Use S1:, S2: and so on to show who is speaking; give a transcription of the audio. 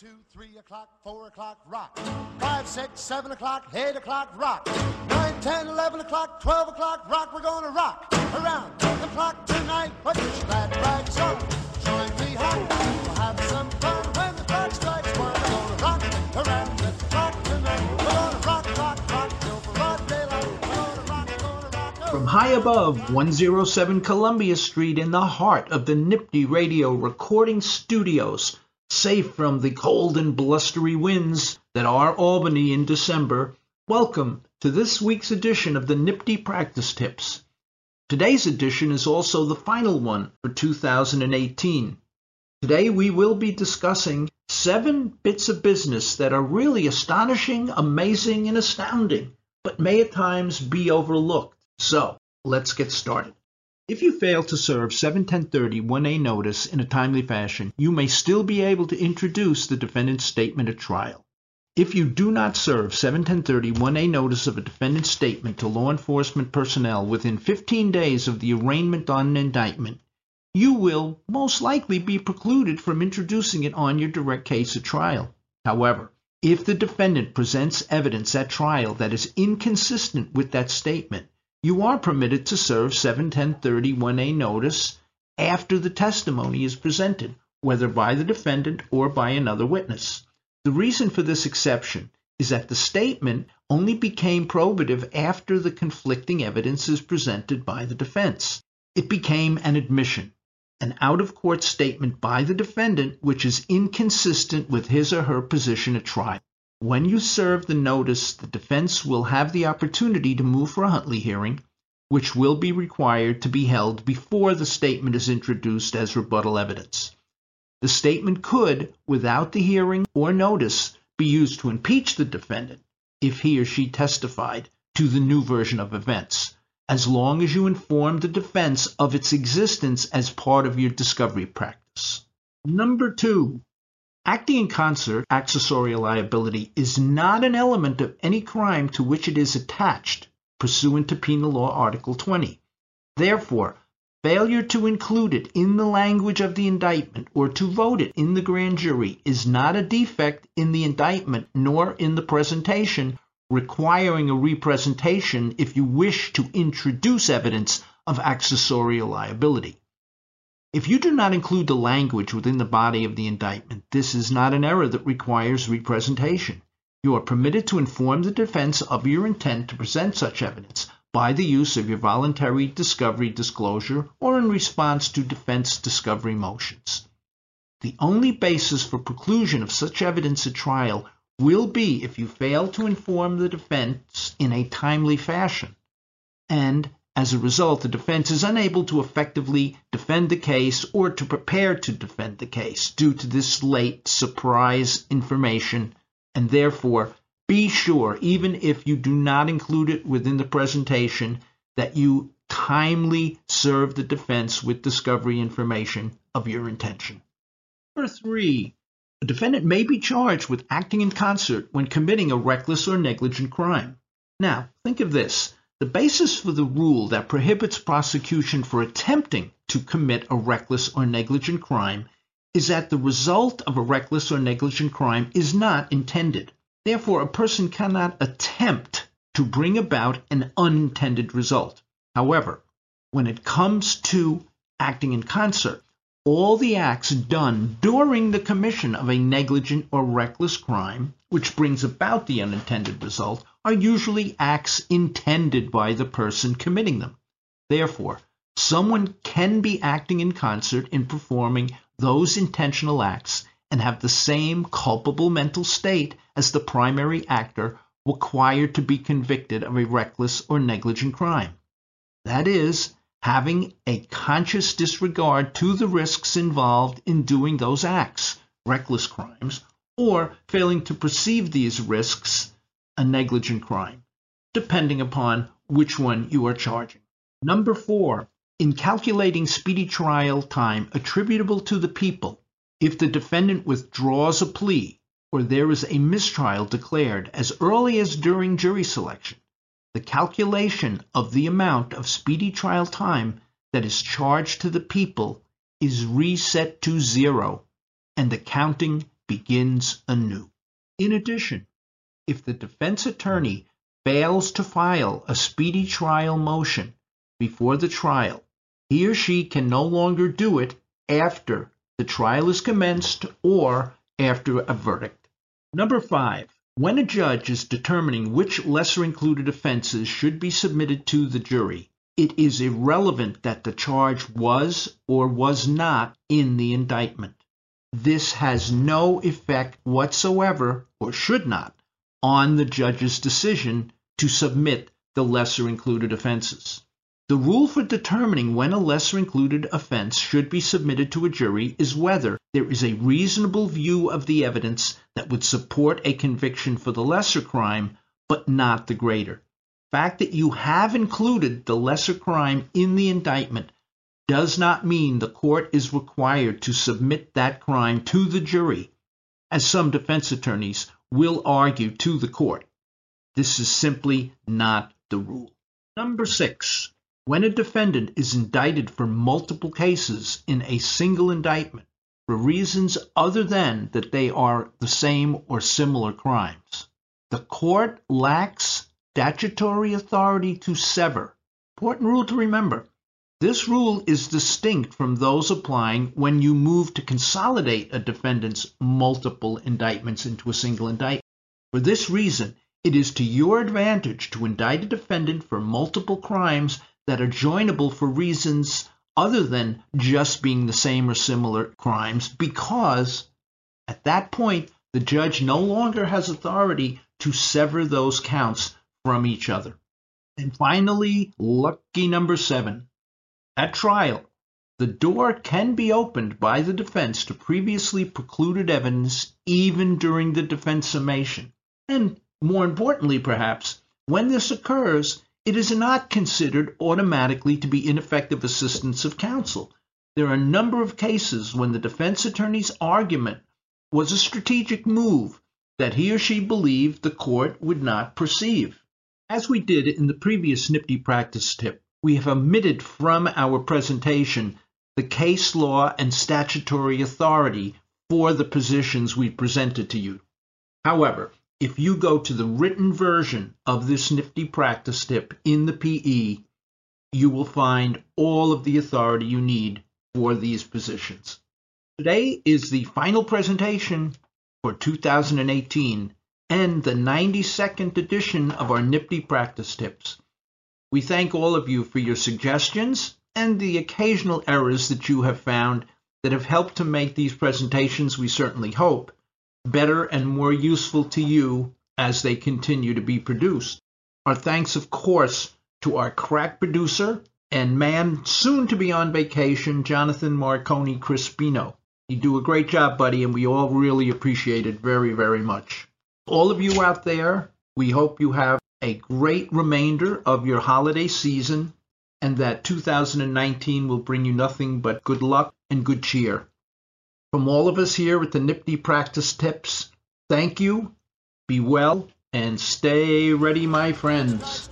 S1: two, three o'clock, four o'clock, rock. Five, six, seven o'clock, eight o'clock, rock. Nine, ten, eleven o'clock, twelve o'clock, rock. We're gonna rock around the clock tonight. Put your glad rags on, join me home. We'll have some fun when the clock strikes one. We're gonna rock around the clock tonight. We're gonna rock, rock, rock till broad daylight. We're gonna rock, gonna rock. Oh.
S2: From high above 107 Columbia Street in the heart of the NYPTI Radio recording studios, safe from the cold and blustery winds that are Albany in December, welcome to this week's edition of the NYPTI Practice Tips. Today's edition is also the final one for 2018. Today we will be discussing seven bits of business that are really astonishing, amazing, and astounding, but may at times be overlooked. So, let's get started. If you fail to serve 71030 1A notice in a timely fashion, you may still be able to introduce the defendant's statement at trial. If you do not serve 71030 1A notice of a defendant's statement to law enforcement personnel within 15 days of the arraignment on an indictment, you will most likely be precluded from introducing it on your direct case at trial. However, if the defendant presents evidence at trial that is inconsistent with that statement, you are permitted to serve 71031A notice after the testimony is presented, whether by the defendant or by another witness. The reason for this exception is that the statement only became probative after the conflicting evidence is presented by the defense. It became an admission, an out of court statement by the defendant which is inconsistent with his or her position at trial. When you serve the notice, the defense will have the opportunity to move for a Huntley hearing, which will be required to be held before the statement is introduced as rebuttal evidence. The statement could, without the hearing or notice, be used to impeach the defendant if he or she testified to the new version of events, as long as you inform the defense of its existence as part of your discovery practice. Number two, Acting in concert, accessorial liability, is not an element of any crime to which it is attached, pursuant to Penal Law Article 20. Therefore, failure to include it in the language of the indictment or to vote it in the grand jury is not a defect in the indictment nor in the presentation, requiring a representation if you wish to introduce evidence of accessorial liability. If you do not include the language within the body of the indictment, this is not an error that requires representation. You are permitted to inform the defense of your intent to present such evidence by the use of your voluntary discovery disclosure or in response to defense discovery motions. The only basis for preclusion of such evidence at trial will be if you fail to inform the defense in a timely fashion and as a result, the defense is unable to effectively defend the case or to prepare to defend the case due to this late surprise information, and therefore be sure, even if you do not include it within the presentation, that you timely serve the defense with discovery information of your intention. Number three, a defendant may be charged with acting in concert when committing a reckless or negligent crime. Now, think of this. The basis for the rule that prohibits prosecution for attempting to commit a reckless or negligent crime is that the result of a reckless or negligent crime is not intended. Therefore, a person cannot attempt to bring about an unintended result. However, when it comes to acting in concert, all the acts done during the commission of a negligent or reckless crime, which brings about the unintended result, are usually acts intended by the person committing them. Therefore, someone can be acting in concert in performing those intentional acts and have the same culpable mental state as the primary actor required to be convicted of a reckless or negligent crime. That is, having a conscious disregard to the risks involved in doing those acts, reckless crimes, or failing to perceive these risks, a negligent crime, depending upon which one you are charging. Number four, in calculating speedy trial time attributable to the people, if the defendant withdraws a plea or there is a mistrial declared as early as during jury selection, the calculation of the amount of speedy trial time that is charged to the people is reset to zero, and the counting begins anew. In addition, if the defense attorney fails to file a speedy trial motion before the trial, he or she can no longer do it after the trial is commenced or after a verdict. Number five, when a judge is determining which lesser included offenses should be submitted to the jury, it is irrelevant that the charge was or was not in the indictment. This has no effect whatsoever, or should not, on the judge's decision to submit the lesser included offenses. The rule for determining when a lesser included offense should be submitted to a jury is whether there is a reasonable view of the evidence that would support a conviction for the lesser crime, but not the greater. The fact that you have included the lesser crime in the indictment does not mean the court is required to submit that crime to the jury, as some defense attorneys will argue to the court. This is simply not the rule. Number six, when a defendant is indicted for multiple cases in a single indictment for reasons other than that they are the same or similar crimes, the court lacks statutory authority to sever. Important rule to remember. This rule is distinct from those applying when you move to consolidate a defendant's multiple indictments into a single indictment. For this reason, it is to your advantage to indict a defendant for multiple crimes that are joinable for reasons other than just being the same or similar crimes because at that point the judge no longer has authority to sever those counts from each other. And finally, lucky number seven. At trial, the door can be opened by the defense to previously precluded evidence even during the defense summation. And more importantly, perhaps, when this occurs, it is not considered automatically to be ineffective assistance of counsel. There are a number of cases when the defense attorney's argument was a strategic move that he or she believed the court would not perceive. As we did in the previous NYPTI practice tip, we have omitted from our presentation the case law and statutory authority for the positions we presented to you. However, if you go to the written version of this NYPTI practice tip in the PE, you will find all of the authority you need for these positions. Today is the final presentation for 2018 and the 92nd edition of our NYPTI practice tips. We thank all of you for your suggestions and the occasional errors that you have found that have helped to make these presentations, we certainly hope, better and more useful to you as they continue to be produced. Our thanks, of course, to our crack producer and man soon to be on vacation, Jonathan Marconi Crispino. You do a great job, buddy, and we all really appreciate it very, very much. All of you out there, we hope you have a great remainder of your holiday season and that 2019 will bring you nothing but good luck and good cheer. From all of us here at the NYPTI Practice Tips, thank you, be well, and stay ready, my friends.